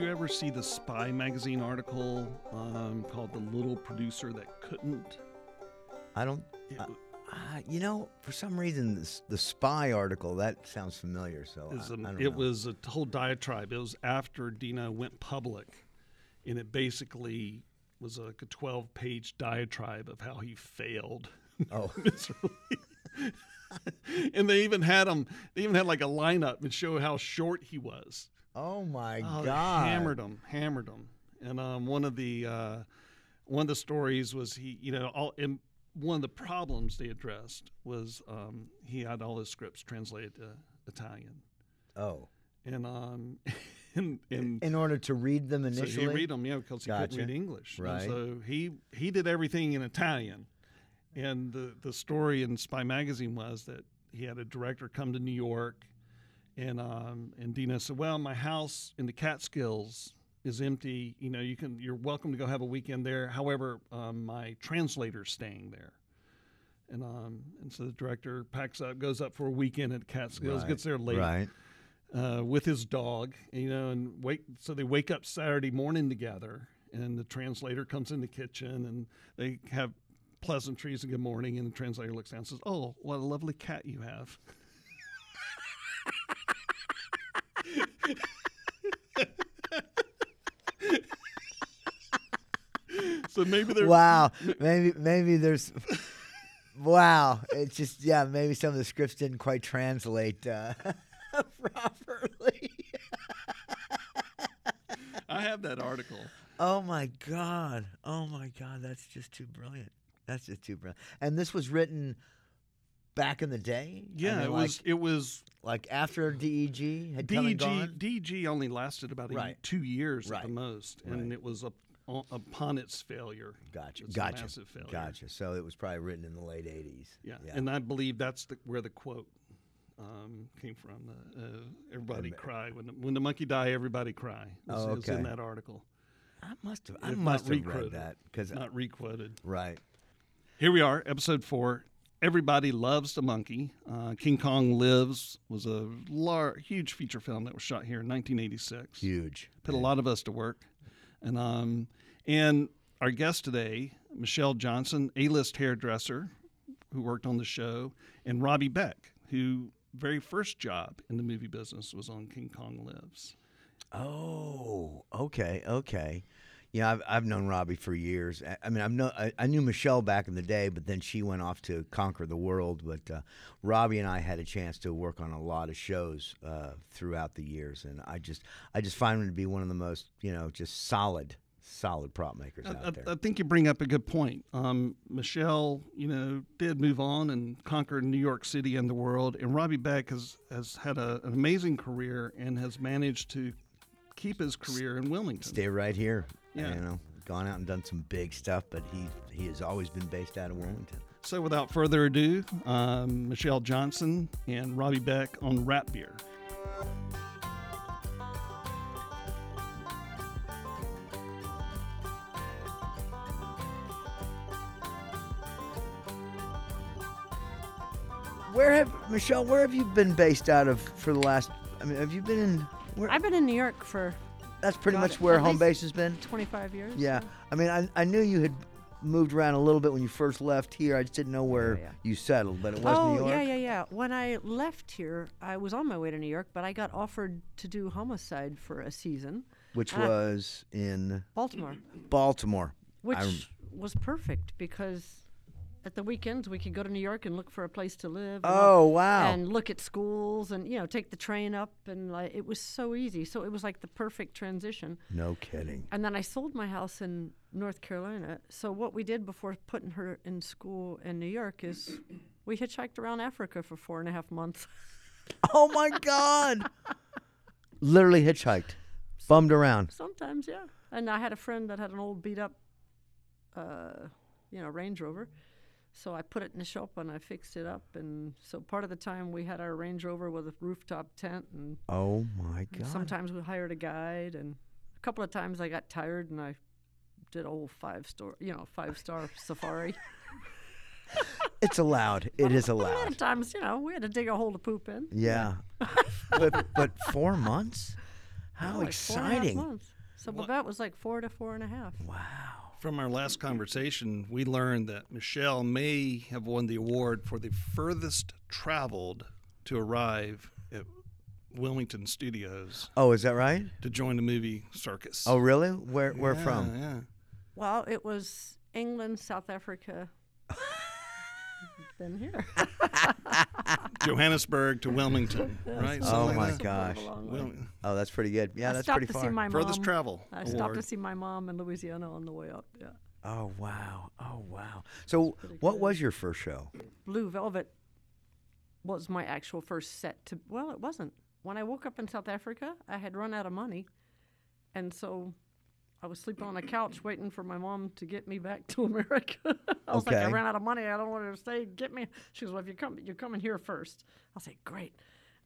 you ever see the Spy magazine article um, called "The Little Producer That Couldn't"? I don't. It Uh, uh, you know, for some reason, this, the spy article that sounds familiar. So I, a- I it know. was a whole diatribe. It was after Dino went public, and it basically was like a 12-page diatribe of how he failed Oh, miserably. and they even had him. They even had like a lineup and show how short he was. Oh my Oh, God! hammered him, hammered him. And um, one of the uh, one of the stories was he, you know, all and one of the problems they addressed was um, he had all his scripts translated to Italian, Oh, and um, and, and in order to read them initially, so he read them, yeah, because he Gotcha. couldn't read English. And Right. so he he did everything in Italian, and the the story in Spy magazine was that he had a director come to New York, and um and Dino said, "Well, my house in the Catskills is empty. You know, you can you're welcome to go have a weekend there. However, um, my translator's staying there." And um, and so the director packs up, goes up for a weekend at Catskills, Right, gets there late, Right. uh, with his dog, you know, and wake. So they wake up Saturday morning together, and the translator comes in the kitchen, and they have pleasantries and good morning, and the translator looks down and says, "Oh, what a lovely cat you have." so maybe they're Wow. maybe maybe there's. Wow. It's just yeah. Maybe some of the scripts didn't quite translate uh, properly. I have that article. Oh my god. Oh my god. That's just too brilliant. That's just too brilliant. And this was written back in the day. I Yeah, mean, it like, was. It was like after DEG had come and DG. gone. DG only lasted about a, Right. two years at the most, and it was up, upon its failure. Gotcha. It's Gotcha. massive failure. Gotcha. So it was probably written in the late '80s. Yeah. Yeah. and I believe that's the, where the quote um, came from. Uh, uh, everybody Amer- cry when the, when the monkey die. Everybody cry. Was, Oh, was in okay. that article, I must have. I If must have read that because not requoted. right. Here we are, episode four. Everybody loves the monkey. Uh, King Kong Lives was a lar- huge feature film that was shot here in 1986. Huge. put a lot of us to work. And um, and our guest today, Michelle Johnson, A-list hairdresser, who worked on the show, and Robbie Beck, who very first job in the movie business was on King Kong Lives. Oh, okay, okay. Yeah, I've, I've known Robbie for years. I, I mean, I've know I, I knew Michelle back in the day, but then she went off to conquer the world. But uh, Robbie and I had a chance to work on a lot of shows uh, throughout the years, and I just I just find him to be one of the most you know just solid solid prop makers I, out there. I think you bring up a good point. Um, Michelle, you know, did move on and conquer New York City and the world, and Robbie Beck has has had a, an amazing career and has managed to keep his career in Wilmington. Stay right here. Yeah. You know, gone out and done some big stuff, but he he has always been based out of Wilmington. So, without further ado, um, Michelle Johnson and Robbie Beck on Wrap Beer. Where have Michelle? Where have you been based out of for the last? I mean, have you been in? Where, I've been in New York for that's pretty got much it. where At home least base has been. 25 years. Yeah, I mean, I, I knew you had moved around a little bit when you first left here. I just didn't know where yeah. you settled, but it was oh, New York. yeah, yeah, yeah. When I left here, I was on my way to New York, but I got offered to do homicide for a season, Which was in Baltimore, Baltimore. which rem- was perfect because at the weekends we could go to New York and look for a place to live. Oh wow! And look at schools and you know take the train up and like it was so easy. So it was like the perfect transition. no kidding. And then I sold my house in North Carolina. So what we did before putting her in school in New York is we hitchhiked around Africa for four and a half months. Oh my God! Literally hitchhiked, bummed around. Sometimes, yeah. And I had a friend that had an old beat up, uh, you know, Range Rover. So I put it in the shop and I fixed it up. And so part of the time we had our Range Rover with a rooftop tent. And Oh my God! sometimes we hired a guide. And a couple of times I got tired and I did a whole five star, you know, five star safari. It's allowed. It is allowed. A lot of times, you know, we had to dig a hole to poop in. Yeah, but, but four months. How like four and a half exciting! months. So Babette was like four to four and a half. Wow. From our last conversation, we learned that Michelle may have won the award for the furthest traveled to arrive at Wilmington Studios Oh, is that right? to join the movie circus. Oh, really? Where where Yeah, from? Yeah. Well, it was England, South Africa. Been here. Johannesburg to Wilmington, right? Oh Something my like that. gosh. It's a long way. Wil- Oh, that's pretty good. Yeah, I that's stopped pretty to far. see my Furthest travel I stopped award. to see my mom in Louisiana on the way up. Yeah. Oh wow. Oh wow. So, what good. was your first show? Blue Velvet was my actual first set to. Well, it wasn't. When I woke up in South Africa, I had run out of money, and so I was sleeping on a couch waiting for my mom to get me back to America. I was like, I ran out of money. I don't want her to stay. Get me. She goes, Well, if you come, you're coming here first. I'll say, Great.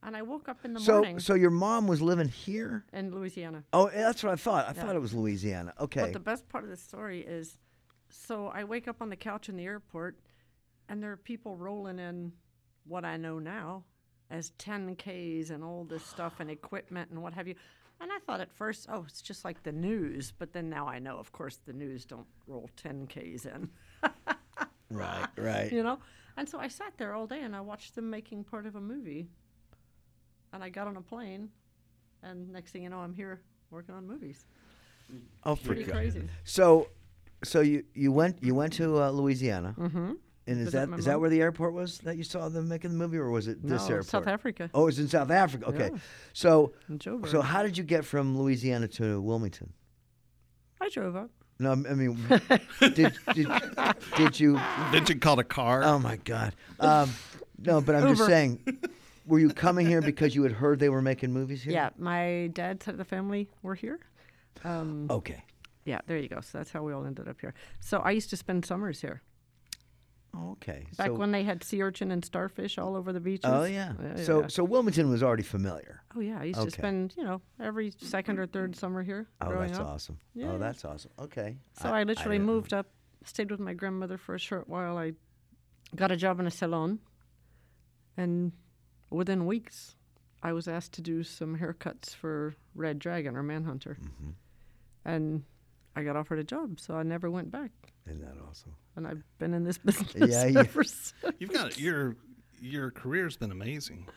And I woke up in the So, morning so your mom was living here? in Louisiana. Oh, eh, that's what I thought. I Yeah. thought it was Louisiana. Okay. But the best part of the story is, so I wake up on the couch in the airport, and there are people rolling in what I know now as 10Ks and all this stuff and equipment and what have you. And I thought at first, oh, it's just like the news. But then now I know, of course, the news don't roll 10Ks in, right, right. you know? And so I sat there all day and I watched them making part of a movie. And I got on a plane, and next thing you know, I'm here working on movies. Oh, for Pretty God. crazy. So, so you you went you went to uh, Louisiana, Mm-hmm. And is Visit that my is that mom. where the airport was that you saw them making the movie, or was it this no, airport? South Africa. Oh, it was in South Africa. Okay, Yeah. so so how did you get from Louisiana to Wilmington? I drove up. No, I mean, did, did did you? Did you call a car? Oh my God. Um, no, but I'm just saying. Were you coming here because you had heard they were making movies here? Yeah, my dad's side of the family were here. Um, Okay. yeah, there you go. So that's how we all ended up here. So I used to spend summers here. Okay. Back so, when they had sea urchin and starfish all over the beaches. Oh yeah. Yeah, So yeah. so Wilmington was already familiar. Oh yeah, I used Okay. to spend you know every second or third summer here Oh, that's up. awesome. Yeah. Oh, that's awesome. Okay. So I, literally didn't know. moved up, stayed with my grandmother for a short while. I got a job in a salon, and within weeks, I was asked to do some haircuts for Red Dragon or Manhunter, Mm-hmm. and I got offered a job, so I never went back. Isn't that awesome? And I've been in this business Yeah, you- ever since. You've got your your career's been amazing.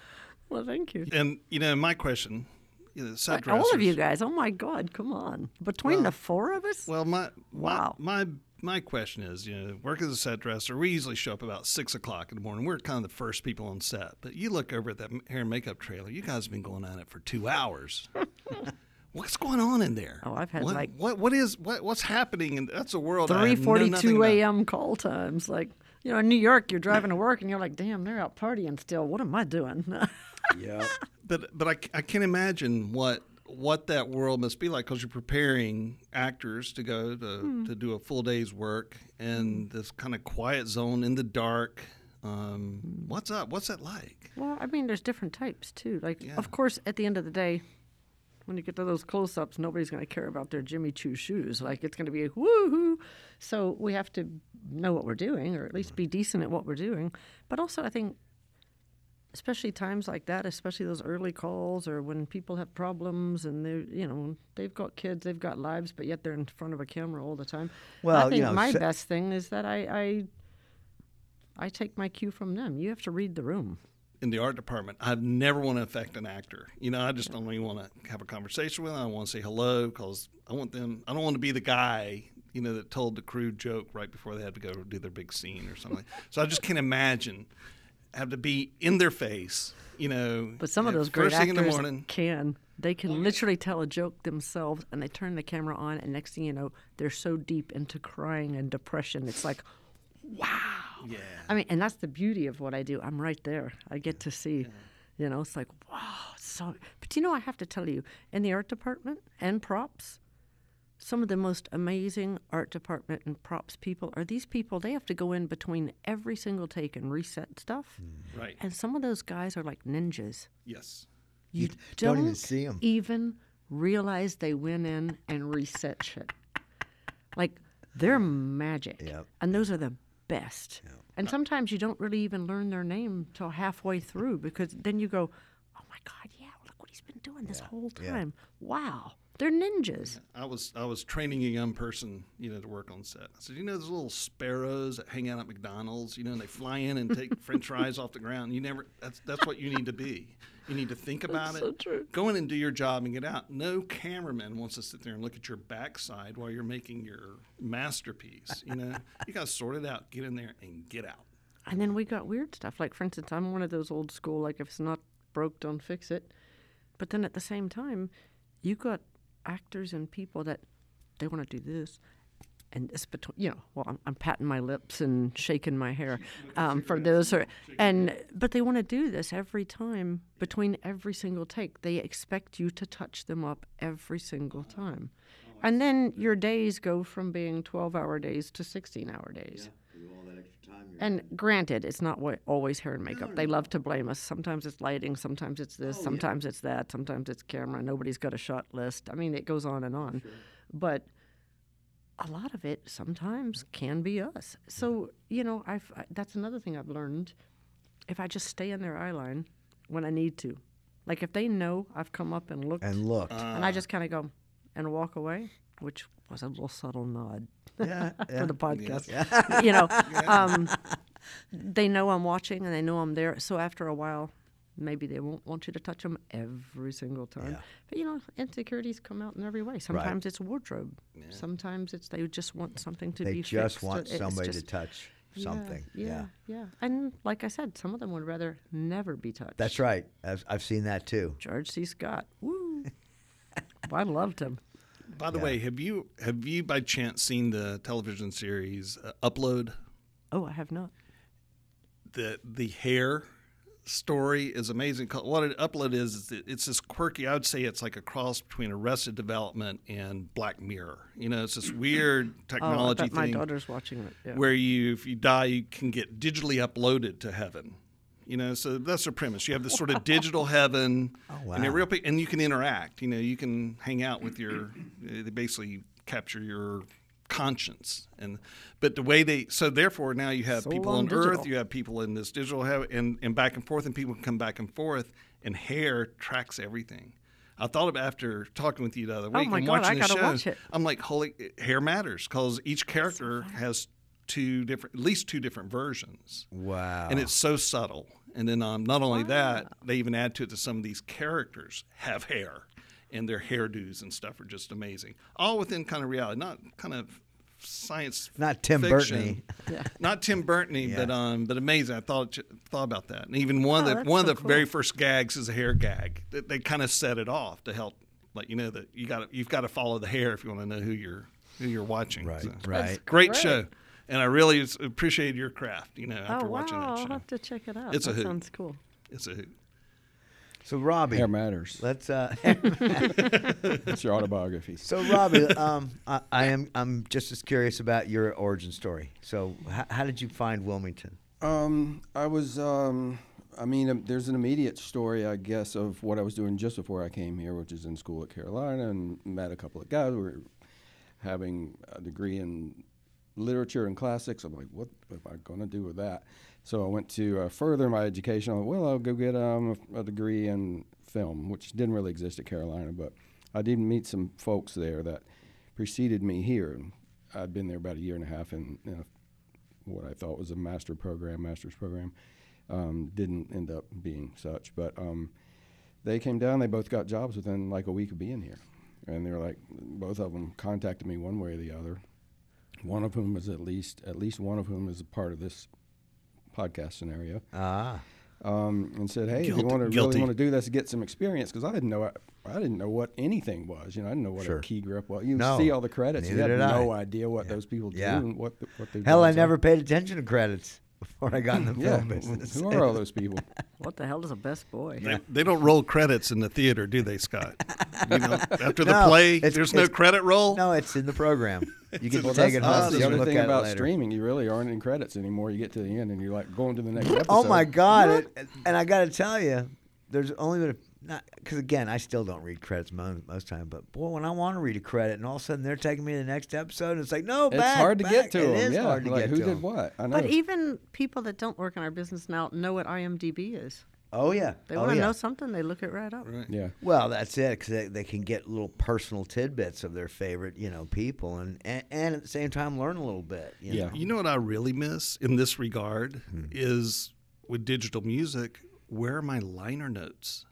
Well, thank you. And you know, my question, you know, set All of you guys, oh my God, come on! Between the four of us, Well, my Wow. My, my my question is, you know, work as a set dresser. We usually show up about six o'clock in the morning. We're kind of the first people on set. But you look over at that hair and makeup trailer. You guys have been going on it for two hours. What's going on in there? Oh, I've had, what, like, what what is what what's happening? And that's a world Three forty-two three have know nothing forty-two about. a.m. call times. Like you know, in New York, you're driving to work and you're like, "Damn, they're out partying still. What am I doing?" Yeah. But but I, I can't imagine what what that world must be like because you're preparing actors to go to, Hmm. to do a full day's work in this kind of quiet zone in the dark. Um, Hmm. what's up? What's that like? well, I mean, there's different types too. Like, Yeah. of course, at the end of the day, when you get to those close-ups, nobody's going to care about their Jimmy Choo shoes. Like, it's going to be a woohoo. So we have to know what we're doing, or at least be decent at what we're doing. But also, I think especially times like that, especially those early calls or when people have problems and they, you know, they've got kids, they've got lives, but yet they're in front of a camera all the time. Well, I you think know, my se- best thing is that I, I, I take my cue from them. You have to read the room. In the art department, I've never want to affect an actor. You know, I just don't even want to have a conversation with them. I want to say hello because I want them. I don't want to be the guy, you know, that told the crude joke right before they had to go do their big scene or something. so I just can't imagine have to be in their face. You know, But some of those great first in the actors morning. can. They can oh, literally tell a joke themselves, and they turn the camera on, and next thing you know, they're so deep into crying and depression. It's like, wow. Yeah. I mean, and that's the beauty of what I do. I'm right there. I get to see, you know, it's like, wow. So, but you know, I have to tell you, in the art department and props, some of the most amazing art department and props people are these people. They have to go in between every single take and reset stuff. Mm. Right. And some of those guys are like ninjas. Yes. You don't don't, even see 'em. even realize they went in and reset shit. Like they're magic, Yep. and those are the best. And sometimes you don't really even learn their name till halfway through because then you go, "Oh my God, yeah, look what he's been doing this Yeah, whole yeah. time. Wow, they're ninjas. I was I was training a young person, you know, to work on set. I said, you know, those little sparrows that hang out at McDonald's, you know, and they fly in and take French fries off the ground. You never. That's that's what you need to be. You need to think about That's it. so true. Go in and do your job and get out. No cameraman wants to sit there and look at your backside while you're making your masterpiece. You know, you got to sort it out. Get in there and get out. And then we got weird stuff. Like, for instance, I'm one of those old school, like, if it's not broke, don't fix it. But then at the same time, you got actors and people that they want to do this. And this between, you know, well, I'm, I'm patting my lips and shaking my hair um, for those. Are, and, but they want to do this every time between every single take. They expect you to touch them up every single time. And then your days go from being 12 hour days to 16 hour days. And granted, it's not always hair and makeup. They love to blame us. Sometimes it's lighting, sometimes it's this, oh, sometimes it's that, sometimes it's camera. Nobody's got a shot list. I mean, it goes on and on. But a lot of it sometimes can be us. So, you know, I've, I, that's another thing I've learned. If I just stay in their eye line when I need to, like if they know I've come up and looked And looked. and I just kind of go and walk away, which was a little subtle nod yeah, yeah. for the podcast. you know, um, they know I'm watching and they know I'm there. So after a while, maybe they won't want you to touch them every single time. Yeah. But you know, insecurities come out in every way. Sometimes it's wardrobe. Sometimes it's they just want something to They be just fixed. want somebody just- to touch yeah, something. Yeah, yeah, And like I said, some of them would rather never be touched. That's right. I've, I've seen that too. George C. Scott. Woo. I loved him. By the way, have you have you by chance seen the television series uh, Upload? Oh, I have not. the the hair story is amazing. What an upload is, is it's this quirky. I would say it's like a cross between Arrested Development and Black Mirror. You know, it's this weird Oh, technology my thing daughter's watching it. Yeah. where you, if you die, you can get digitally uploaded to heaven. You know, so that's the premise. You have this sort of digital heaven, Oh, and wow. real, pe- and you can interact. You know, you can hang out with your. Eh, they basically capture your conscience, and but the way they so therefore now you have So people on Earth, you have people in this digital heaven, and and back and forth, and people can come back and forth, and hair tracks everything. I thought of after talking with you the other Oh week my and God, watching the show. I'm like, holy, hair matters because each character has two different, at least two different versions, Wow. and it's so subtle. And then um, not only that, they even add to it that some of these characters have hair, and their hairdos and stuff are just amazing. All within kind of reality, not kind of science. Not Tim fiction. Burton-y. Not Tim Burton, but um, but amazing. I thought thought about that, and even one Oh, of the one so of the very first gags is a hair gag. They, they kind of set it off to help, like you know that you got you've got to follow the hair if you want to know who you're who you're watching. Right, So, right. Great great. show, and I really appreciate your craft. You know, after oh watching wow, that I'll have to check it out. It's a that hoot. sounds cool. it's a hoot. So Robbie, Hair matters. let's. Uh, It's your autobiography. so Robbie, um, I, I am. I'm just as curious about your origin story. So, h- how did you find Wilmington? Um, I was. Um, I mean, um, there's an immediate story, I guess, of what I was doing just before I came here, which is in school at Carolina, and met a couple of guys. We were having a degree in literature and classics. I'm like, what am I going to do with that? So I went to uh, further my education. Like, well, I'll go get um, a, a degree in film, which didn't really exist at Carolina, but I did meet some folks there that preceded me here. I'd been there about a year and a half in, in a what I thought was a master program, master's program. Um, didn't end up being such, but um, they came down. They both got jobs within like a week of being here, and they were like, both of them contacted me one way or the other. One of whom is at least at least one of whom is a part of this podcast scenario, Ah, um, and said, "Hey, if you want to guilty. really want to do this, get some experience." Because I didn't know I, didn't know what anything was. You know, I didn't know what Sure. a key grip was. You No, see all the credits, you neither had did I. no idea what those people Yeah. do and what the, what they hell, I never paid attention to credits before I got in the Yeah, film business. who are all those people? What the hell is a best boy? They, they don't roll credits in the theater, do they, Scott? You know, after the No, play, there's no credit roll. No, it's in the program. You can Well, take that's, it that's home. the you other thing about streaming. You really aren't in credits anymore. You get to the end and you're like going to the next episode. Oh my God! It, and I got to tell you, there's only been a, not because again, I still don't read credits most most time. But boy, when I want to read a credit, and all of a sudden they're taking me to the next episode, and it's like no, It's back, hard to back. get to It them. is yeah, hard to like get who to did 'em. what? I know. But even people that don't work in our business now know what IMDb is. Oh yeah. They oh, want to yeah. know something, they look it right up. Right. Yeah. Well, that's it because they, they can get little personal tidbits of their favorite, you know, people, and, and and at the same time learn a little bit. You Yeah. know? You know what I really miss in this regard Hmm. is with digital music. Where are my liner notes?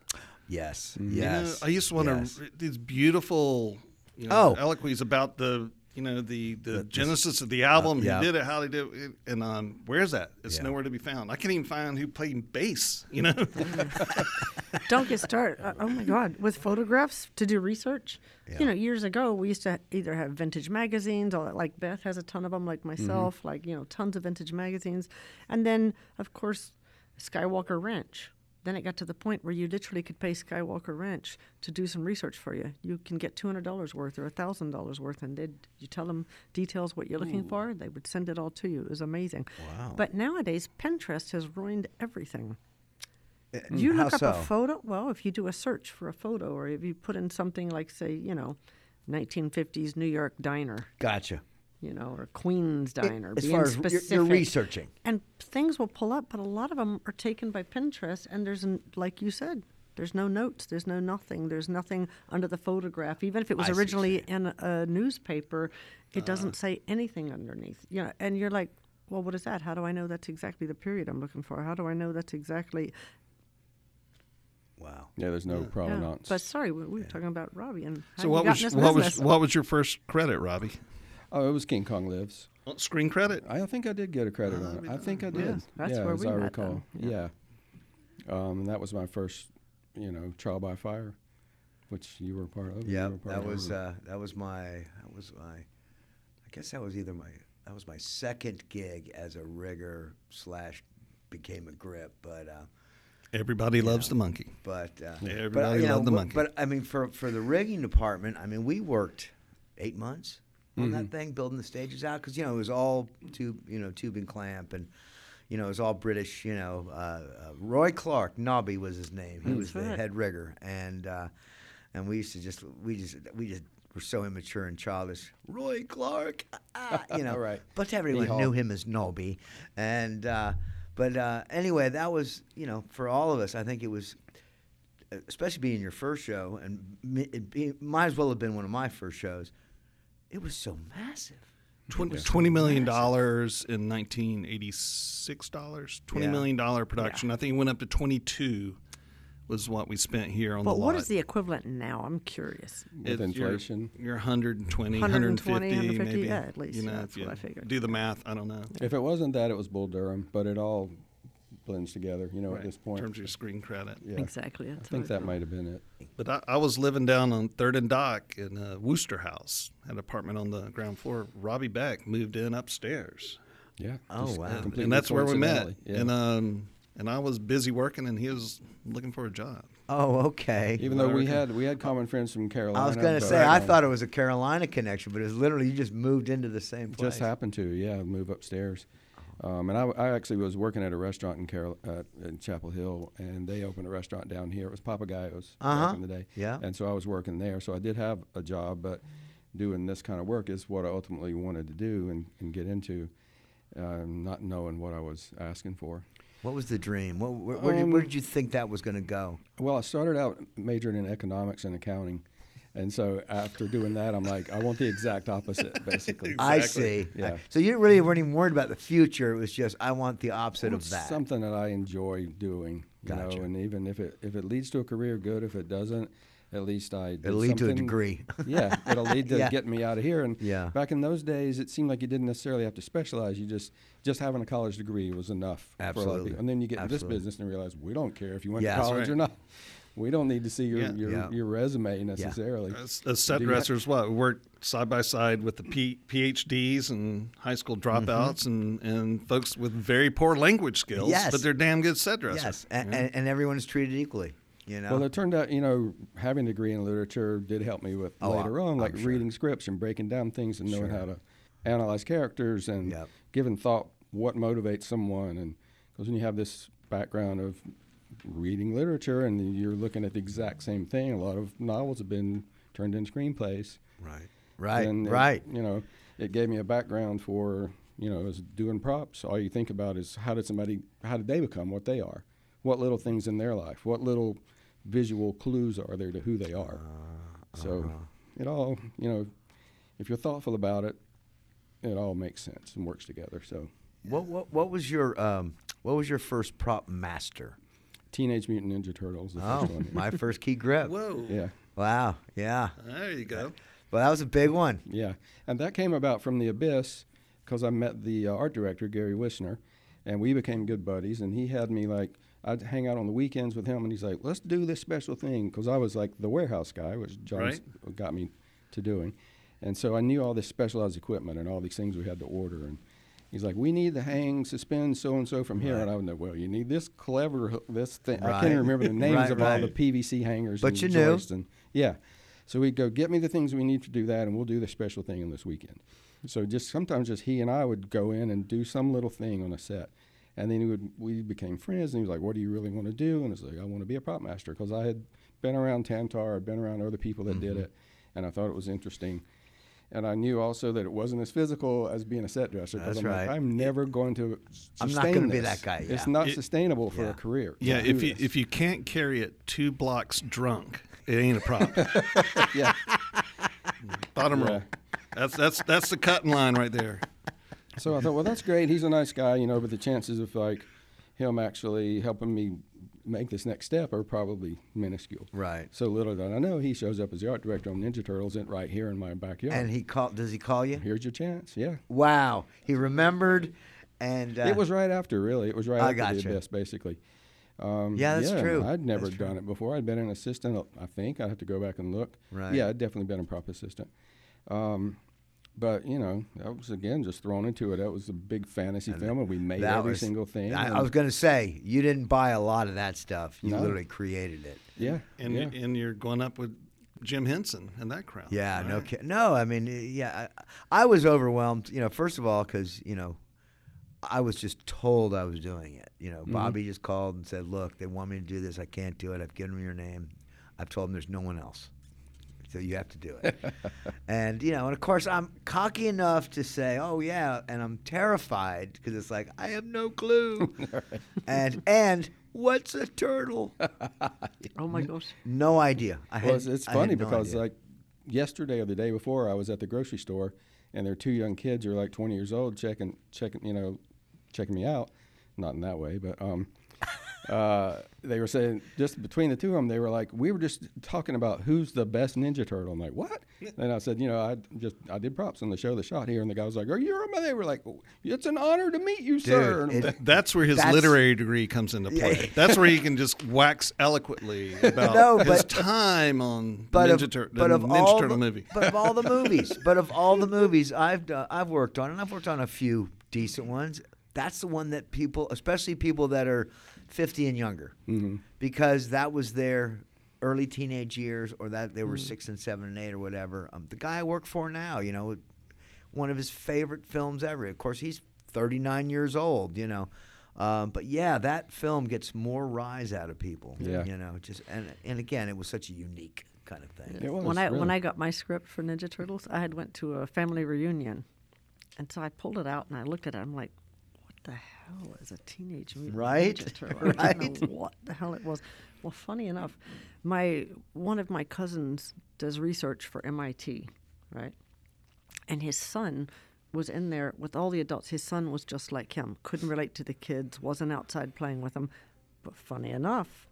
Yes. You know, Yes. I used to want yes. to these beautiful, you know, Oh. eloquies about the you know the the, genesis of the album. yeah. Who did it? How they did it? And um, where's that? It's Yeah. nowhere to be found. I can't even find who played bass. You know. Don't get started. Uh, oh my God, with photographs to do research. Yeah. You know, years ago we used to either have vintage magazines, or like Beth has a ton of them, like myself, like you know, tons of vintage magazines, and then of course Skywalker Ranch. Then it got to the point where you literally could pay Skywalker Ranch to do some research for you. You can get two hundred dollars worth or thousand dollars worth, and they you tell them details what you're looking for, they would send it all to you. It was amazing. Wow. But nowadays, Pinterest has ruined everything. Uh, You look up so? a photo. Well, if you do a search for a photo, or if you put in something like, say, you know, 1950s New York diner, Gotcha. You know, or Queens diner, as far as you're- specific, you're researching. and things will pull up, but a lot of them are taken by Pinterest, and there's, an, like you said, there's no notes, there's no nothing, there's nothing under the photograph. Even if it was I see what originally in a, a newspaper, it doesn't uh-huh. say anything underneath. You know, and you're like, well, what is that? How do I know that's exactly the period I'm looking for? How do I know that's exactly? Wow. Yeah. There's no Yeah. provenance. But sorry, we, we were talking about Robbie and how so you what got was in this what was business. what was your first credit, Robbie? Oh, it was King Kong Lives. Well, screen credit. I think I did get a credit on it. I think I did. Yeah, that's yeah, where as we I met recall. then. Yeah. Um, and that was my first, you know, trial by fire, which you were a part of. Yeah, were a part that of. was uh, that was my that was my I guess that was either my that was my second gig as a rigger slash became a grip, but uh, Everybody loves the monkey. but uh, but Everybody you know, loved the monkey. But I mean, for for the rigging department, I mean, we worked eight months on Mm-hmm. that thing, building the stages out because you know it was all tube, you know, tube and clamp, and you know it was all British. You know, uh, uh, Roy Clark, Nobby was his name. He was the head rigger, and uh, and we used to just we just we just were so immature and childish. Roy Clark, ah, you know, Right. But everyone knew him as Nobby, and uh, but uh, anyway, that was you know for all of us. I think it was especially being your first show, and it be, might as well have been one of my first shows. It was so massive. Twenty million dollars in nineteen eighty six dollars. Twenty Yeah. million dollar production. I think it went up to twenty two. Was what we spent here on But the lot. what is the equivalent now? I'm curious. With It's- you're- inflation. You're, 120, 120, 150, 150, maybe. yeah, at least. You know, That's what I figured. Do the math. I don't know. If it wasn't that, it was Bull Durham, but it all blends together, you know, at this point. In terms of your screen credit. yeah. Exactly. I think that might have been it. But I, I was living down on Third and Dock in uh, Wooster House. Had an apartment on the ground floor. Robbie Beck moved in upstairs, Yeah. Oh, wow. and that's where we met. Yeah. And um, and I was busy working, and he was looking for a job. Oh, okay. Even though we had we had common friends from Carolina. I was going to say I thought it was a Carolina connection, but it was literally you just moved into the same place. just happened to yeah move upstairs. Um, and I, I actually was working at a restaurant in Carol uh, in Chapel Hill, and they opened a restaurant down here. It was Papagayos Uh-huh. back in the day. Yeah. And so I was working there. So I did have a job, but doing this kind of work is what I ultimately wanted to do and, and get into, um, not knowing what I was asking for. What was the dream? What, where, where, did, where did you think that was going to go? Well, I started out majoring in economics and accounting. And so after doing that, I'm like, I want the exact opposite, basically. I see. Yeah. So you really weren't even worried about the future. It was just I want the opposite It's of that. Something that I enjoy doing, you Gotcha. know, and even if it if it leads to a career, good. If it doesn't, at least I did It'll lead to a degree. yeah, it'll lead to Yeah. getting me out of here. And Yeah. back in those days, it seemed like you didn't necessarily have to specialize. You just just having a college degree was enough. For a lot of Absolutely. And then you get into this business and realize we don't care if you went Yeah. to college right. or not. We don't need to see your Yeah. your, Yeah. your resume necessarily. As, as set Do you ha- dressers, what we worked side by side with the P, PhDs and high school dropouts mm-hmm. and, and folks with very poor language skills, Yes. but they're damn good set dressers. yes, and, and, and everyone is treated equally. You know. Well, it turned out, you know, having a degree in literature did help me with Oh, later I'm- on, like sure. reading scripts and breaking down things and knowing Sure. how to analyze characters and Yep. giving thought what motivates someone. And because when you have this background of reading literature and you're looking at the exact same thing, a lot of novels have been turned into screenplays. right. Right. And it- right. you know, it gave me a background for, you know, as doing props. All you think about is how did somebody, how did they become what they are? what little things in their life, what little visual clues are there to who they are. so it all, you know, if you're thoughtful about it, it all makes sense and works together. So What what what was your um what was your first prop master? Teenage Mutant Ninja Turtles, the Oh, first one. my first key grip. Whoa. Yeah. Wow. Yeah. There you go. Well, that was a big one. Yeah, and that came about from the Abyss because I met the uh, art director Gary Wissner, and we became good buddies. And he had me like I'd hang out on the weekends with him, and he's like, "Let's do this special thing," because I was like the warehouse guy, which John Right. got me to doing, and so I knew all this specialized equipment and all these things we had to order. And he's like, "We need to hang, suspend so and so from here," and I would know, well, you need this clever this thing. I can't even remember the names Right, of all the. PVC hangers. But you knew. and yeah. So we'd go get me the things we need to do that, and we'll do the special thing on this weekend. So just sometimes just he and I would go in and do some little thing on a set, and then he would we became friends. And he was like, "What do you really want to do?" And I was like, "I want to be a prop master," because I had been around Tantar, I'd been around other people that Mm-hmm. did it, and I thought it was interesting. And I knew also that it wasn't as physical as being a set dresser. That's I'm right. Like, I'm never going to. I'm not gonna be that guy, It's not It- sustainable for Yeah. a career. Yeah, if you this. if you can't carry it two blocks drunk, it ain't a prop. yeah. Bottom Yeah. roll. That's that's that's the cutting line right there. So I thought, well, that's great. He's a nice guy, you know, but the chances of like him actually helping me make this next step are probably minuscule. Right. So little did I know, he shows up as the art director on Ninja Turtles in, right here in my backyard. And he called. Does he call you? Here's your chance. Yeah. Wow. He remembered, and uh, it was right after, really. It was right I after gotcha. the abyss, basically. Um, Yeah, that's true. I'd never That's true. done it before. I'd been an assistant, I think. I'd have to go back and look. Right. Yeah, I'd definitely been a prop assistant. Um, but, you know, that was, again, just thrown into it. That was a big fantasy film, and we made every was- single thing. I, I was going to say you didn't buy a lot of that stuff. You No. literally created it. Yeah. And yeah. and you're going up with Jim Henson and that crowd. Yeah, no, right? ki- no. I mean, yeah, I, I was overwhelmed. You know, first of all, because you know, I was just told I was doing it. You know, Mm-hmm. Bobby just called and said, "Look, they want me to do this. I can't do it. I've given them your name. I've told them there's no one else, so you have to do it." and you know, and of course, I'm cocky enough to say, "Oh yeah," and I'm terrified because it's like I have no clue. and and what's a turtle? Oh my gosh. No idea. I Well, had, it's, it's I had funny no because idea. like yesterday or the day before, I was at the grocery store, and there are two young kids who are like 20 years old checking, checking, you know, checking me out. Not in that way, but um, uh, they were saying just between the two of them, they were like, we were just talking about who's the best Ninja Turtle. I'm like, what? And I said, you know, I just I did props on the show, the shot here, and the guy was like, are you? a-" They were like, it's an honor to meet you, sir. And it- That's where his That's- literary degree comes into play. That's where he can just wax eloquently about No, his but- time on but Ninja, of, Tur- but the of Ninja all Turtle the, movie. but of all the movies, but of all the movies I've done, I've worked on, and I've worked on a few decent ones. That's the one that people, especially people that are fifty and younger, Mm-hmm. because that was their early teenage years, or that they were six and seven and eight or whatever. Um, the guy I work for now, you know, one of his favorite films ever. Of course, he's thirty nine years old, you know. Um, but yeah, that film gets more rise out of people. Yeah. you know, just and and again, it was such a unique kind of thing. It was, when I when. I got my script for Ninja Turtles, I had went to a family reunion, and so I pulled it out and I looked at it. I'm like, what the hell is a teenage mutant Right? ninja turtle? I didn't know what the hell it was. Well, funny enough, my one of my cousins does research for MIT, right? And his son was in there with all the adults. His son was just like him, couldn't relate to the kids, wasn't outside playing with them. But funny enough,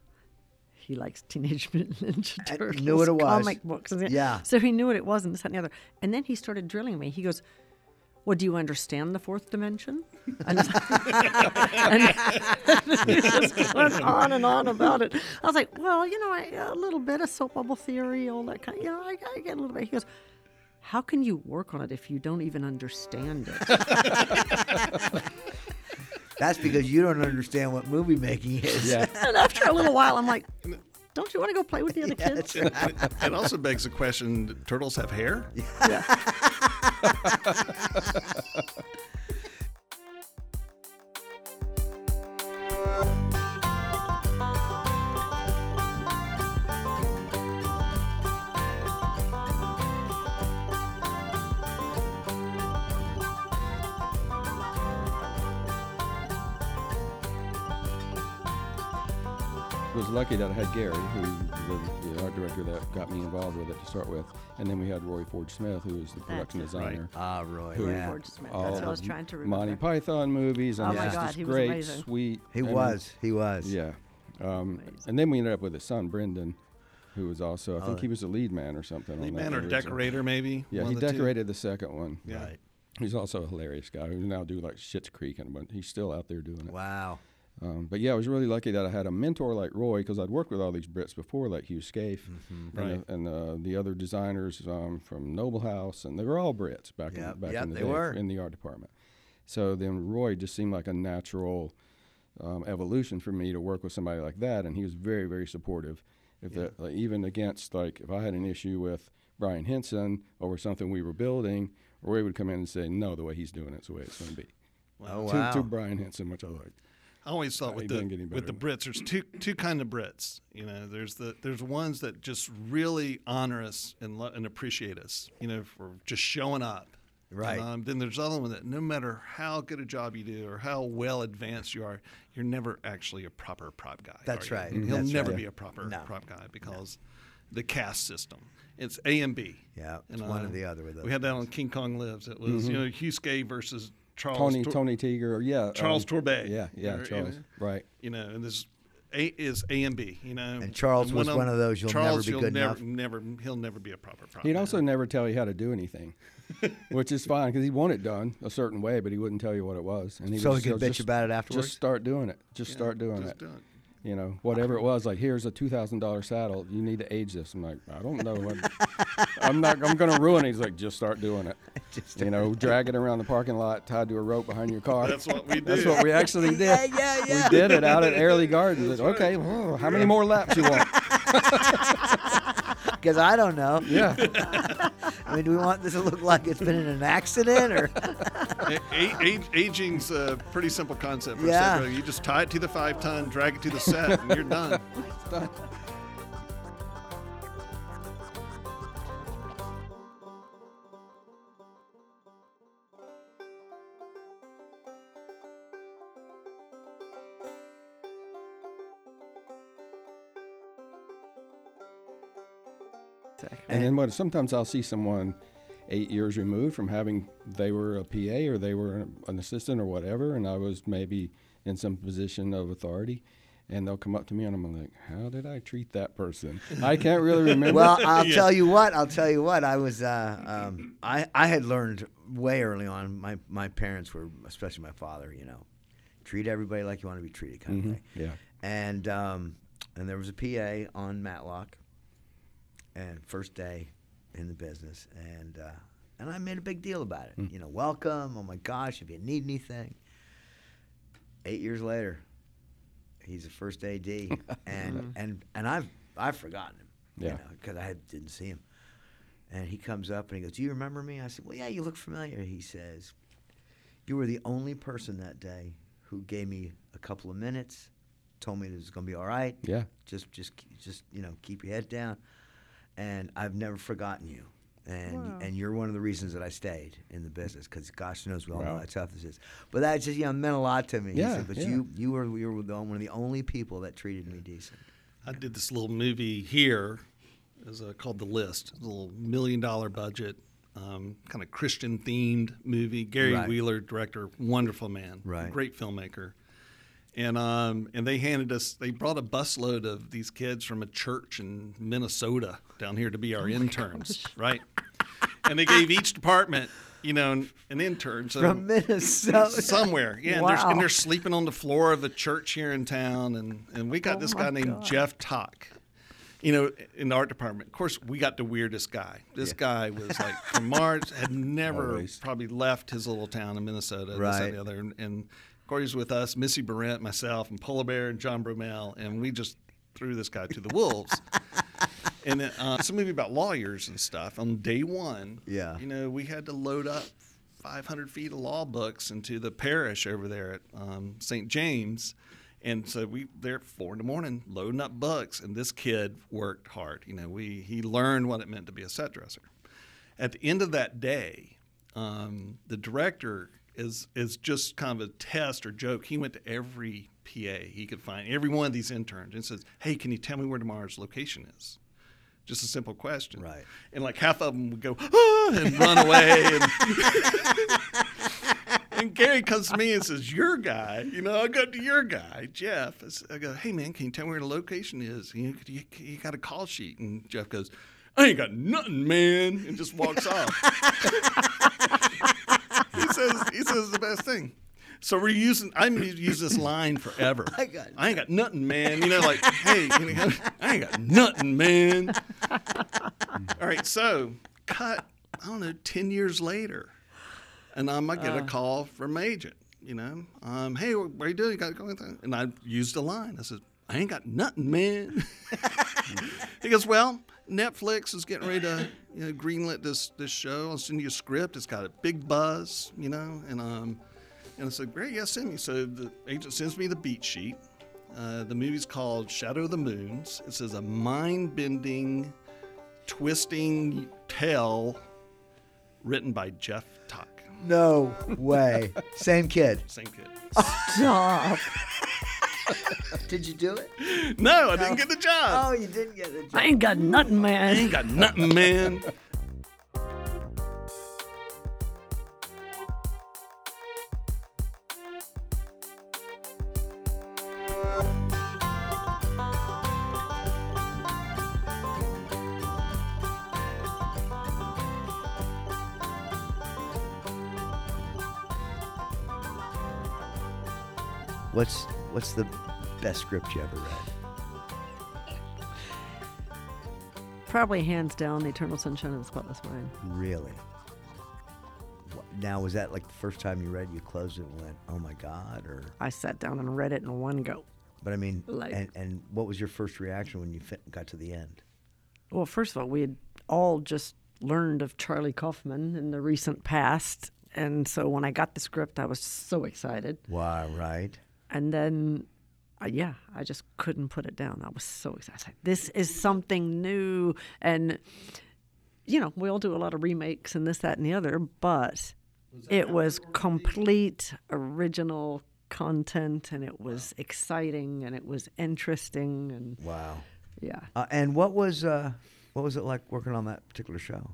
he likes Teenage Mutant Ninja Turtles knew what it was. comic books. Yeah. So he knew what it was and this, that, and the other. And then he started drilling me. He goes, well, do you understand the fourth dimension? And, and he just went on and on about it. I was like, well, you know, I, a little bit of soap bubble theory, all that kind of, you know, I, I get a little bit. He goes, how can you work on it if you don't even understand it? That's because you don't understand what movie making is. yeah. and after a little while, I'm like, don't you want to go play with the other kids? it also begs the question: Turtles have hair? was lucky that I had Gary, who the, the art director that got me involved with it to start with, and then we had Roy Forge Smith, who was the production it. designer. Ah, Roy. Who- Yeah. Forge Smith. That's what I was trying to remember. Monty. Python movies, and Oh it my was God, just he was great, amazing. sweet. He and- was. He was. Yeah. Um, and then we ended up with his son, Brendan, who was also, I think Oh. he was a lead man or something. on Lead that man or original. decorator, maybe. Yeah, he of the two. decorated the second one. Yeah. Right. He's also a hilarious guy who now do like Schitt's Creek and but he's still out there doing it. Wow. Um, but yeah, I was really lucky that I had a mentor like Roy because I'd worked with all these Brits before, like Hugh Scaife Mm-hmm. Right. and, the, and uh, the other designers um, from Noble House, and they were all Brits back Yep, in back yep, in the day were. in the art department. So then Roy just seemed like a natural um, evolution for me to work with somebody like that, and he was very very supportive. If that like, even against like if I had an issue with Brian Henson over something we were building, Roy would come in and say, "No, the way he's doing it's the way it's going to be." Oh, to, wow. to Brian Henson, which I like. I always thought Uh, with the doesn't get any with the Brits, there's two two kind of Brits. You know, there's the there's ones that just really honor us and lo- and appreciate us. You know, for just showing up. Right. Um, then there's other one that no matter how good a job you do or how well advanced you are, you're never actually a proper prop guy. That's right. He'll That's never right. be a proper No. prop guy because the caste system. It's A and B. Yeah, it's And, one or um, the other with. We had that on King Kong Lives. It was you know Hugh Scaife versus Charles Tony Tor- Tony Teager, yeah, Charles um, Torbett. Yeah, yeah, Or, you Charles. know, Right. you know, and this A is A and B, you know. And Charles was one of those, you'll never Charles, be you'll good never, enough. Never, he'll never be a proper prop. He'd man. also never tell you how to do anything, which is fine because he wanted it done a certain way, but he wouldn't tell you what it was. And he So would he could say, bitch just, about it afterwards? Just start doing it. Just Yeah, start doing just it. do it. You know, whatever it was. Like, here's a two thousand dollar saddle. You need to age this. I'm like, I don't know. What, I'm not. I'm gonna ruin it. He's like, just start doing it. Just You know, drag it around the parking lot, tied to a rope behind your car. That's what we do. That's what we actually did. Yeah, yeah, yeah. We did it out at Airlie Gardens. It's, okay, well, how many more laps you want? Because I don't know. Yeah. I mean, do we want this to look like it's been in an accident or? A- a- age, aging's a pretty simple concept. For Yeah. a set, you just tie it to the five ton, drag it to the set, and you're done. And then what? Sometimes I'll see someone eight years removed from having they were a PA or they were an assistant or whatever, and I was maybe in some position of authority, and they'll come up to me and I'm like, "How did I treat that person?" I can't really remember. Well, I'll Yeah. tell you what. I'll tell you what. I was. Uh, um, I I had learned way early on. My my parents were, especially my father. You know, treat everybody like you want to be treated, kind of Mhm, thing. yeah. And um, and there was a PA on Matlock, and first day in the business, and uh, and I made a big deal about it. You know, welcome. Oh my gosh, if you need anything. Eight years later, he's a first AD, and and and I've I've forgotten him. Yeah. You know, because I didn't see him. And he comes up and he goes, "Do you remember me?" I said, "Well, yeah, you look familiar." He says, "You were the only person that day who gave me a couple of minutes, told me it was going to be all right. Yeah. Just, just, just, you know, keep your head down." And I've never forgotten you. And Wow. and you're one of the reasons that I stayed in the business because gosh knows we all know how tough this is. But that just you know meant a lot to me. Yeah, said, but yeah. you you were you were the, one of the only people that treated me decent. I did this little movie here, it was uh, called The List. It a little million dollar budget, um, kind of Christian themed movie. Gary Right. Wheeler, director, wonderful man, Right. great filmmaker. And um, and they handed us, they brought a busload of these kids from a church in Minnesota down here to be Oh our interns, right? And they gave each department, you know, an, an intern. So From Minnesota. somewhere. Yeah, and, they're, and they're sleeping on the floor of the church here in town, and and we got Oh this guy named God. Jeff Tock. You know, in the art department. Of course, we got the weirdest guy. This guy was like from Mars, had never Always. probably left his little town in Minnesota. Right. and the other. And, and he's with us, Missy Barrent, myself, and Polar Bear, and John Bromell, and we just threw this guy to the wolves. and then, uh, it's a movie about lawyers and stuff. On day one, Yeah. you know, we had to load up 500 feet of law books into the parish over there at um, St. James. And so we there at four in the morning loading up books, and this kid worked hard. You know, we he learned what it meant to be a set dresser. At the end of that day, um, the director is is just kind of a test or joke. He went to every PA he could find, every one of these interns, and says, "Hey, can you tell me where tomorrow's location is?" Just a simple question. Right. And like half of them would go ah, and run away. And, and Gary comes to me and says, "Your guy." You know, I go to your guy, Jeff. I go, "Hey man, can you tell me where the location is? You, you, you got a call sheet?" And Jeff goes, "I ain't got nothing, man," and just walks off. he says, "He says the best thing." So we're using. I'm gonna use this line forever. I got I ain't got nothing, man. You know, like, hey, you know, I ain't got nothing, man. All right, so cut. I don't know, ten years later, and um, I get a call from agent. You know, um, hey, what are you doing? You got going? And I used a line. I said, I ain't got nothing, man. he goes, well, Netflix is getting ready to you know greenlit this this show. I'll send you a script. It's got a big buzz, you know, and um, and I said, great, yeah, send me. So the agent sends me the beat sheet. Uh, the movie's called Shadow of the Moons. It says a mind-bending, twisting tale written by Jeff Tock. No way. Same kid. Same kid. Stop. Did you do it? No, I didn't get the job. Oh, you didn't get the job. I ain't got nothing, man. I ain't got nothing, man. What's what's the best script you ever read? Probably hands down, The Eternal Sunshine of the Spotless Mind. Really? Now, was that like the first time you read, you closed it and went, "Oh my god," or? I sat down and read it in one go. But I mean, Like- and and what was your first reaction when you got to the end? Well, first of all, we had all just learned of Charlie Kaufman in the recent past. And so when I got the script, I was so excited. Why, right? And then, uh, yeah, I just couldn't put it down. I was so excited. Was like, This is something new. And, you know, we all do a lot of remakes and this, that, and the other, but it was complete original content and it was exciting and it was interesting. And Wow. yeah. Uh, and what was uh, what was it like working on that particular show?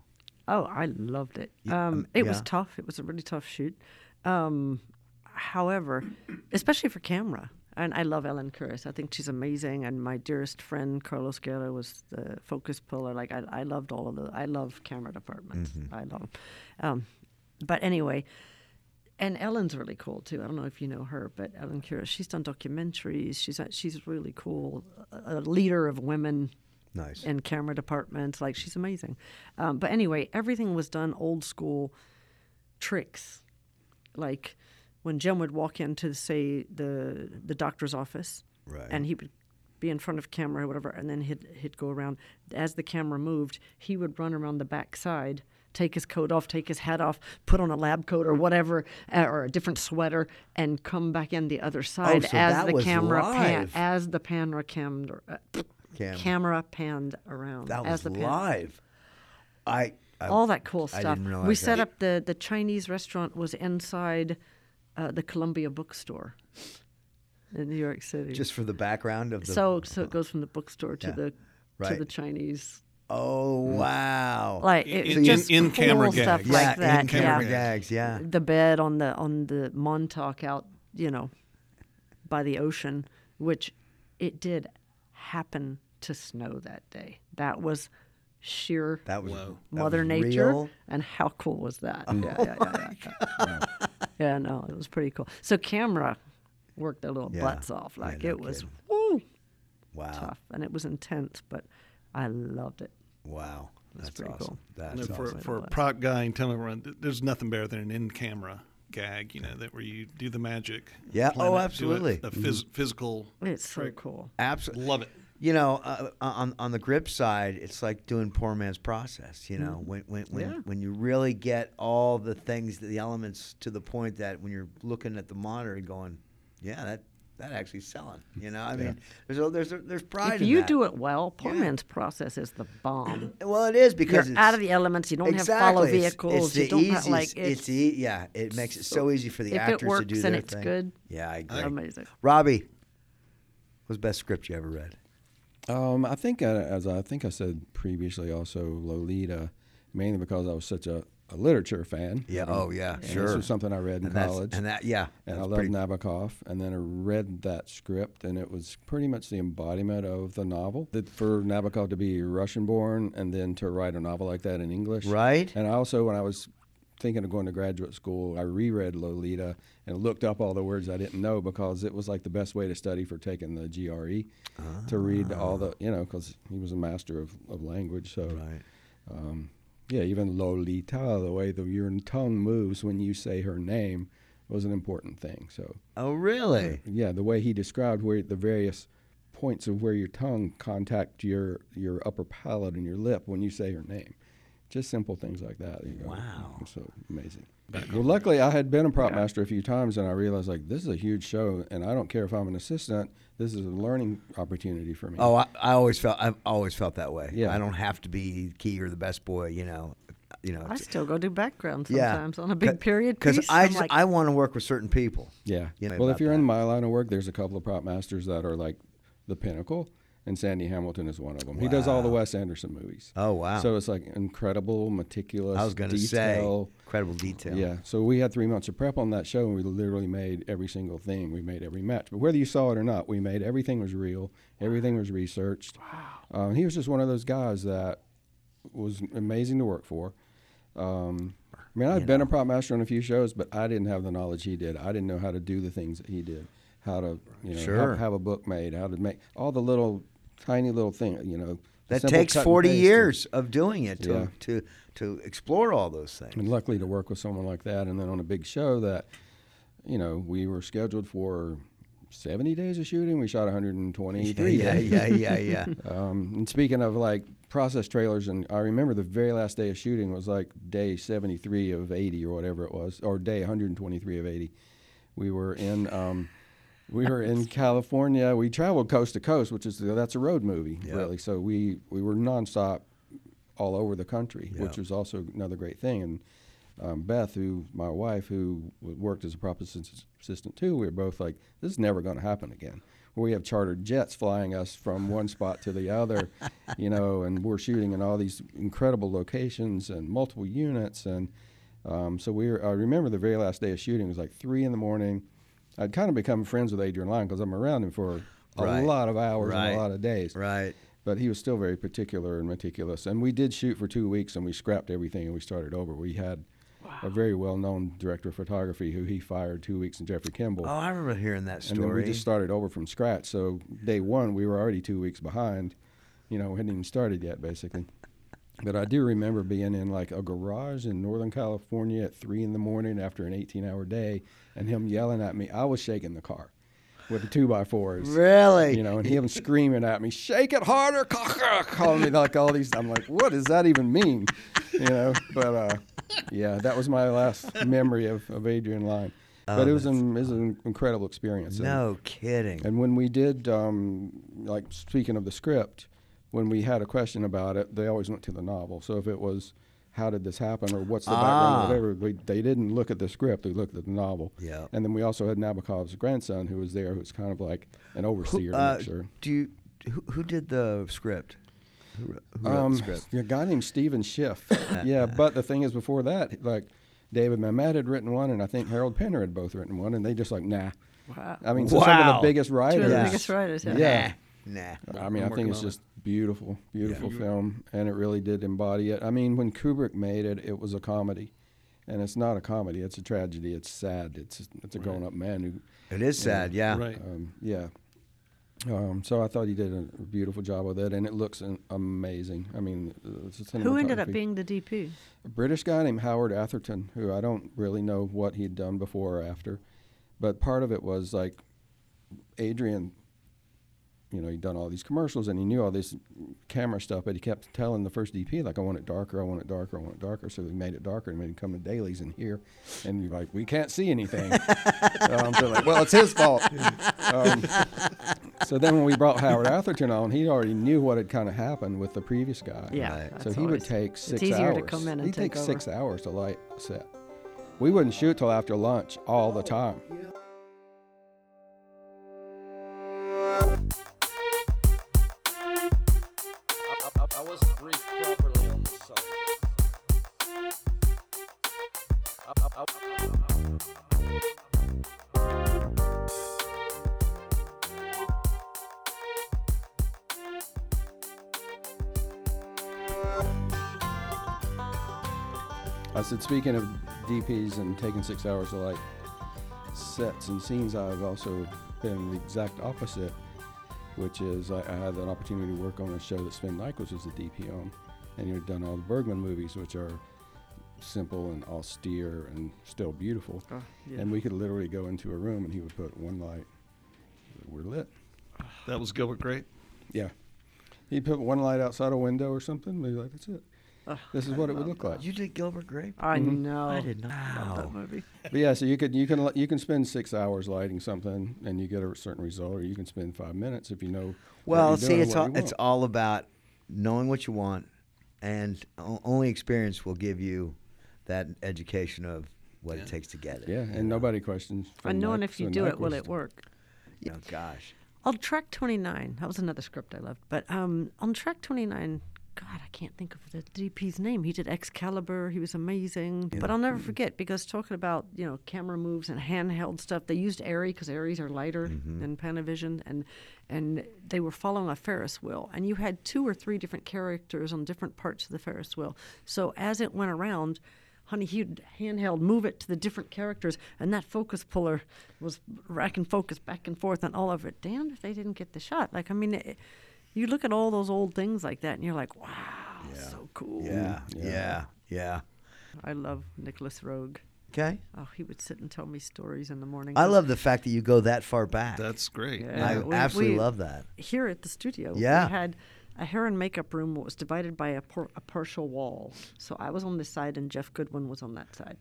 Oh, I loved it. Yeah, Um, um, it was tough. It was a really tough shoot. Um, however, especially for camera, and I love Ellen Kuras. I think she's amazing. And my dearest friend Carlos Guerra was the focus puller. Like I, I loved all of the. I love camera departments. Mm-hmm. I love them. Um, but anyway, and Ellen's really cool too. I don't know if you know her, but Ellen Kuras. She's done documentaries. She's she's really cool. A, a leader of women Nice. in camera departments. Like she's amazing. Um, but anyway, everything was done old school tricks. Like when Jim would walk into say the the doctor's office, Right. and he would be in front of camera or whatever, and then he'd he'd go around. As the camera moved, he would run around the back side. Take his coat off, take his hat off, put on a lab coat or whatever, uh, or a different sweater, and come back in the other side Oh, so as the camera pan, live. as the camera cammed, uh, Cam- camera panned around. that as was the pan- live. I, I all that cool stuff. we set that. up the the Chinese restaurant was inside uh, the Columbia Bookstore in New York City. just for the background of the. so so it goes from the bookstore to Yeah, the to the Chinese. Oh wow. Like it, In- just in- in cool camera stuff gags. like yeah, that. in camera yeah. gags. Yeah. The bed on the on the Montauk out, you know, by the ocean, which it did happen to snow that day. That was sheer That was Whoa. that Mother was Nature, real. and how cool was that? Oh yeah, yeah, yeah, yeah, yeah. Yeah, no, it was pretty cool. So camera worked their little Yeah. butts off. Yeah, Like no it was kidding. woo Wow. tough, and it was intense, but I loved it. Wow. That's, pretty awesome. cool. That's You know, for awesome. for a prop guy and telling everyone, there's nothing better than an in-camera gag. You know that where you do the magic. Yeah, oh, it, do it, absolutely. The mm-hmm. phys- physical. It's so cool. Absolutely. Love it. You know, uh, on on the grip side, it's like doing poor man's process. You know, when when when, Yeah. when you really get all the things, the elements to the point that when you're looking at the monitor, and going, yeah, that that actually selling. You know, I mean, there's a, there's a, there's pride if you do it well, poor Yeah. man's process is the bomb. Well, it is because You're it's out of the elements. You don't exactly. have follow it's- vehicles. It's, you the don't easiest. have like it's, e- yeah. It makes it so easy for the if actors it works to do and their it's thing. good, Yeah, I agree. amazing. Robbie, what's the best script you ever read? Um, I think, as I think I said previously, also Lolita, mainly because I was such a, a literature fan. Yeah. Oh, yeah. And Sure. This was something I read in and college. and that yeah. and I loved pretty- Nabokov. And then I read that script, and it was pretty much the embodiment of the novel. That for Nabokov to be Russian-born and then to write a novel like that in English, Right. And I also, when I was thinking of going to graduate school, I reread Lolita and looked up all the words I didn't know because it was like the best way to study for taking the GRE, to read all the, you know, because he was a master of, of language. So, Right. um, yeah, even Lolita, the way the your tongue moves when you say her name was an important thing. So, Oh, really? yeah, the way he described where the various points of where your tongue contact your your upper palate and your lip when you say her name. Just simple things like that. You know, Wow. So amazing. Well, luckily, I had been a prop master a few times, and I realized like this is a huge show, and I don't care if I'm an assistant. This is a learning opportunity for me. Oh, I, I always felt I've always felt that way. Yeah. I don't have to be key or the best boy. You know. You know. I still go do background Yeah. sometimes on a big period Because piece. I I'm just, like, I want to work with certain people. Yeah. You know well, if you're in my line of work, there's a couple of prop masters that are like the pinnacle, and Sandy Hamilton is one of them. He does all the Wow. Wes Anderson movies. Oh wow. So it's like incredible, meticulous. I was going to say incredible detail. Yeah. So we had three months of prep on that show, and we literally made every single thing. We made every match, but whether you saw it or not, we made everything was real. Everything was researched. Wow. Um, he was just one of those guys that was amazing to work for. Um, I mean, You been know. a prop master on a few shows, but I didn't have the knowledge he did. I didn't know how to do the things that he did, how to you know Sure. have, have a book made, how to make all the little tiny little thing, You know, That takes 40 paste. years of doing it to, Yeah. to to explore all those things. And luckily to work with someone like that, and then on a big show that, you know, we were scheduled for 70 days of shooting. We shot 123 yeah, yeah, yeah, yeah. Um, and speaking of like process trailers, and I remember the very last day of shooting was like day 73 of 80 or whatever it was, or day 123 of 80. We were in. Um, we were in California. We traveled coast to coast, which is that's a road movie, Yep. really. So we we were nonstop all over the country, Yep. which was also another great thing. And um, Beth, who my wife, who worked as a prop assistant too, we were both like, "This is never going to happen again." We have chartered jets flying us from one spot to the other, you know, and we're shooting in all these incredible locations and multiple units. And um, so we were, I remember the very last day of shooting was like three in the morning. I'd kind of become friends with Adrian Lyne because I'm around him for a Right. lot of hours Right. and a lot of days right. but he was still very particular and meticulous. And we did shoot for two weeks, and we scrapped everything and we started over. We had a very well-known director of photography who he fired two weeks in Jeffrey Kimball, Oh, I remember hearing that story. and then we just started over from scratch. So day one, we were already two weeks behind. You know, we hadn't even started yet, basically. But I do remember being in like a garage in Northern California at three in the morning after an 18-hour day, and him yelling at me. I was shaking the car with the two by fours really? you know, and him screaming at me, "Shake it harder!" calling me like all these. I'm like, what does that even mean? You know, but uh, yeah, that was my last memory of, of Adrian Lyne. Oh, but it was an, it was an incredible experience. And- no kidding. And when we did, um, like speaking of the script, when we had a question about it, they always went to the novel. So if it was, how did this happen, or what's the Ah. background, or whatever, they, they didn't look at the script; they looked at the novel. Yeah. And then we also had Nabokov's grandson, who was there, who's kind of like an overseer. Who, uh, sure. do you, who, who did the script? Who, wrote- who wrote Um, the script? a guy named Stephen Schiff. yeah, but the thing is, before that, like David Mamet had written one, and I think Harold Pinter had both written one, and they just like, nah. wow. I mean, so some of the biggest Two writers. of the Yeah. biggest writers. Yeah. Yeah. Nah. I mean, I'm I think it's on just beautiful, beautiful film, and it really did embody it. I mean, when Kubrick made it, it was a comedy, and it's not a comedy; it's a tragedy. It's sad. It's it's a grown-up man who, It is sad, yeah. Right. um, yeah. Um, so I thought he did a beautiful job with it, and it looks an- amazing. I mean, it's a Who ended up being the DP? a British guy named Howard Atherton, who I don't really know what he'd done before or after, but part of it was like Adrian you know, he'd done all these commercials and he knew all this camera stuff, but he kept telling the first DP, like, I want it darker, I want it darker, I want it darker. So he made it darker and made him come to dailies in here. And you're like, we can't see anything. um, so like, well, it's his fault. Um, so then when we brought Howard Atherton on, he already knew what had kind of happened with the previous guy. Yeah. Right. that's So he would always- take six easier hours. to come in and He'd take take over. six hours to light a set. We wouldn't shoot till after lunch all the time. Speaking of DPs and taking six hours to light sets and scenes, I've also been the exact opposite, which is I, I had an opportunity to work on a show that Sven Nykvist was the DP on, and he'd done all the Bergman movies, which are simple and austere and still beautiful. Oh, yeah. And we could literally go into a room and he would put one light. We're lit. That was Gilbert Grape. Yeah. He'd put one light outside a window or something. Maybe like, that's it. Ugh, This is what it would look like. You did Gilbert Grape? I know. I did not. Love that Wow. movie. But yeah, so you could you can li- you can spend six hours lighting something and you get a certain result, or you can spend five minutes if you know. what Well, you're see, doing it's what all you it's want. all about knowing what you want, and o- only experience will give you that education of what Yeah. it takes to get it. yeah, and nobody questions. And from knowing if you do it, will it work? You know, gosh. On track 29, that was another script I loved. But um, on track 29, God, I can't think of the DP's name. He did Excalibur. He was amazing. But I'll never mm-hmm. forget because talking about you know camera moves and handheld stuff, they used Arri because Arris are lighter mm-hmm. than Panavision, and and they were following a Ferris wheel, and you had two or three different characters on different parts of the Ferris wheel. So as it went around. Honey, he'd handheld move it to the different characters, and that focus puller was racking focus back and forth on all of it. Damned if they didn't get the shot. Like, I mean, it, you look at all those old things like that, and you're like, wow, so cool. Yeah, Yeah. yeah, yeah. I love Nicolas Roeg. Okay. Oh, he would sit and tell me stories in the morning. I love the fact that you go that far back. That's great. Yeah. I we- absolutely we- love that. here at the studio. Yeah. we had a hair and makeup room that was divided by a, por- a partial wall. So I was on this side, and Jeff Goodwin was on that side.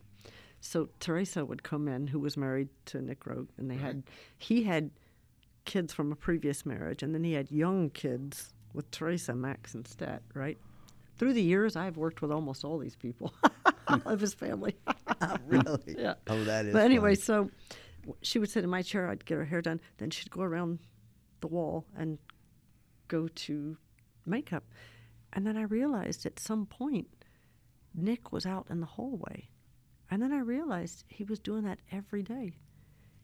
So Teresa would come in, who was married to Nick Roeg, and they had he had kids from a previous marriage, and then he had young kids with Teresa, Max, and Stet, Right. Through the years, I've worked with almost all these people of his family. Oh, really? Yeah. Oh, that is. But anyway, funny. so she would sit in my chair. I'd get her hair done. Then she'd go around the wall and go to makeup. And then I realized at some point, Nick was out in the hallway. And then I realized he was doing that every day.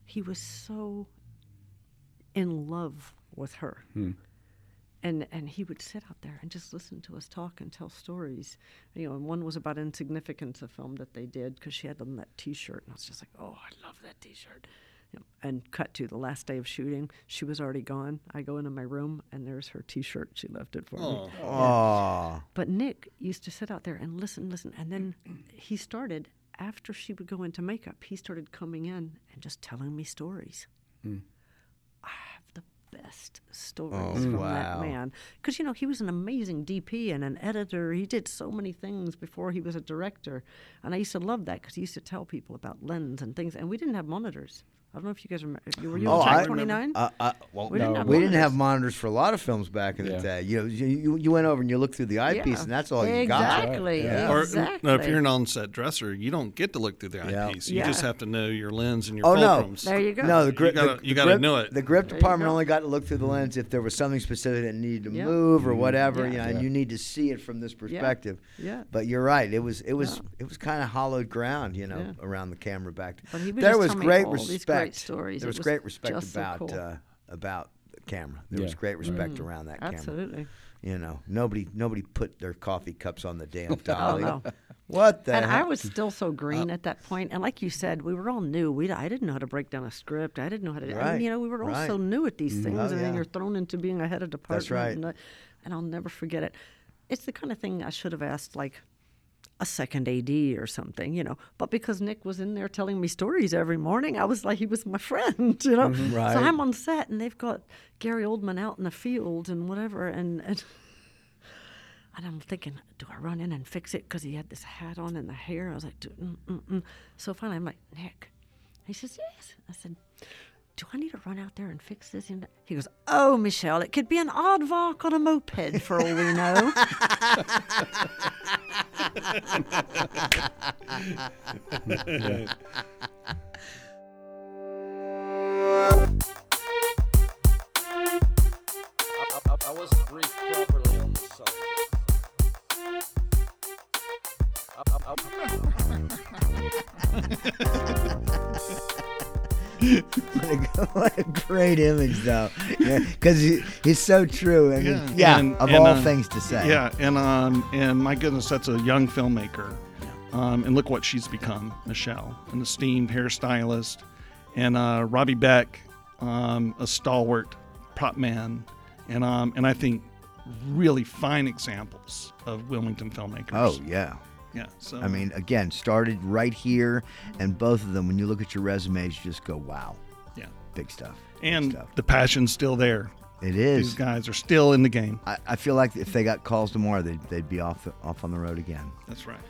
He was so in love with her. Hmm. And, and he would sit out there and just listen to us talk and tell stories. You know, and one was about Insignificance, a film that they did, because she had on that T-shirt, and I was just like, "Oh, I love that T-shirt." You know, and cut to the last day of shooting, she was already gone. I go into my room, and there's her T-shirt. She left it for me. Oh, Oh, But Nick used to sit out there and listen, listen, and then he started after she would go into makeup. He started coming in and just telling me stories. I have the best stories Oh, from wow. that man because you know he was an amazing DP and an editor. He did so many things before he was a director, and I used to love that because he used to tell people about lens and things. And we didn't have monitors. I don't know if you guys remember. You were you Oh, on I track 29? Uh, uh, well, We didn't have we didn't monitors. have monitors for a lot of films back in the day. You know, you, you, you went over and you looked through the eyepiece, Yeah. and that's all you got. Exactly. Yeah. Or Exactly. no, if you're an on-set dresser, you don't get to look through the Yeah. eyepiece. You Yeah. just have to know your lens and your Oh no! There you go. No, the grip. the, you gotta grip- know it. The grip There department go. only got to look through the lens if there was something specific that needed to Yeah. move or whatever. Yeah. You know, and you need to see it from this perspective. Yeah. But you're right. It was it was it was kind of hollowed ground, you know, around the camera back. But he would there was great respect. These great stories. There was, was great respect just so about cool. uh, about the camera. There was great respect around that camera. Absolutely. You know, nobody nobody put their coffee cups on the damn Oh, dolly. no. What the And I was still so green Uh, at that point. point, and like you said, we were all new. We I didn't know how to break down a script. I didn't know how to. I Right, mean, you know, we were all so new at these things, Oh, and then you're thrown into being a head of department. That's right. And, I- and I'll never forget it. It's the kind of thing I should have asked like a second AD or something, you know. But because Nick was in there telling me stories every morning, I was like he was my friend, you know. Right. So I'm on set and they've got Gary Oldman out in the field and whatever, and and, and I'm thinking, do I run in and fix it because he had this hat on and the hair? I was like, "Do- mm, mm, mm." so finally I'm like, Nick. He says, yes. I said, do I need to run out there and fix this? And he goes, oh, Michelle, it could be an aardvark on a moped for all we know. I, I, I wasn't briefed properly on the subject. What a great image, though. Because he, he's so true. I mean, yeah, Yeah, and- of and, all uh, things to say. Yeah, and um, and my goodness, that's a young filmmaker, um, and look what she's become, Michelle, an esteemed hairstylist, and uh, Robbie Beck, um, a stalwart prop man, and um, and I think really fine examples of Wilmington filmmakers. Oh, yeah. Yeah. So I mean, again, started right here, and both of them, when you look at your resumes, you just go, wow, yeah, big stuff. big and stuff. the passion's still there. It is. These guys are still in the game. I, I feel like if they got calls tomorrow, they'd, they'd be off the, off on the road again. That's right.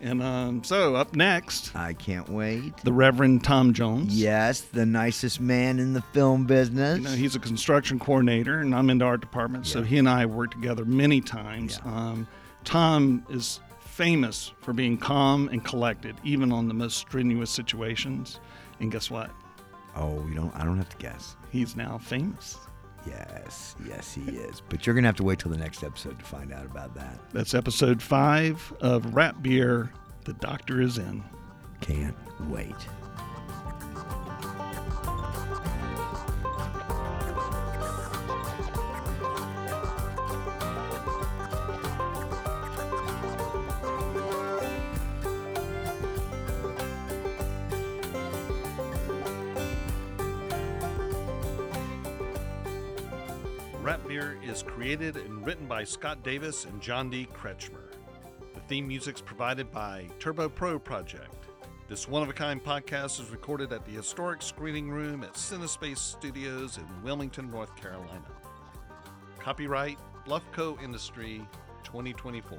And um, so up next, I can't wait. the Reverend Tom Jones. Yes, the nicest man in the film business. You know, he's a construction coordinator, and I'm in the art department, so he and I have worked together many times. Yeah. Um, Tom is famous for being calm and collected, even on the most strenuous situations. And guess what? oh, you don't. I don't have to guess. He's now famous. Yes, yes, he is. But you're gonna have to wait till the next episode to find out about that. That's episode five of Wrap Beer. The Doctor is in. Can't wait. Created and written by Scott Davis and John D. Kretschmer. The theme music's provided by Turbo Pro Project. This one of a kind podcast is recorded at the historic screening room at Cinespace Studios in Wilmington, North Carolina. Copyright Bluffco Industry 2024.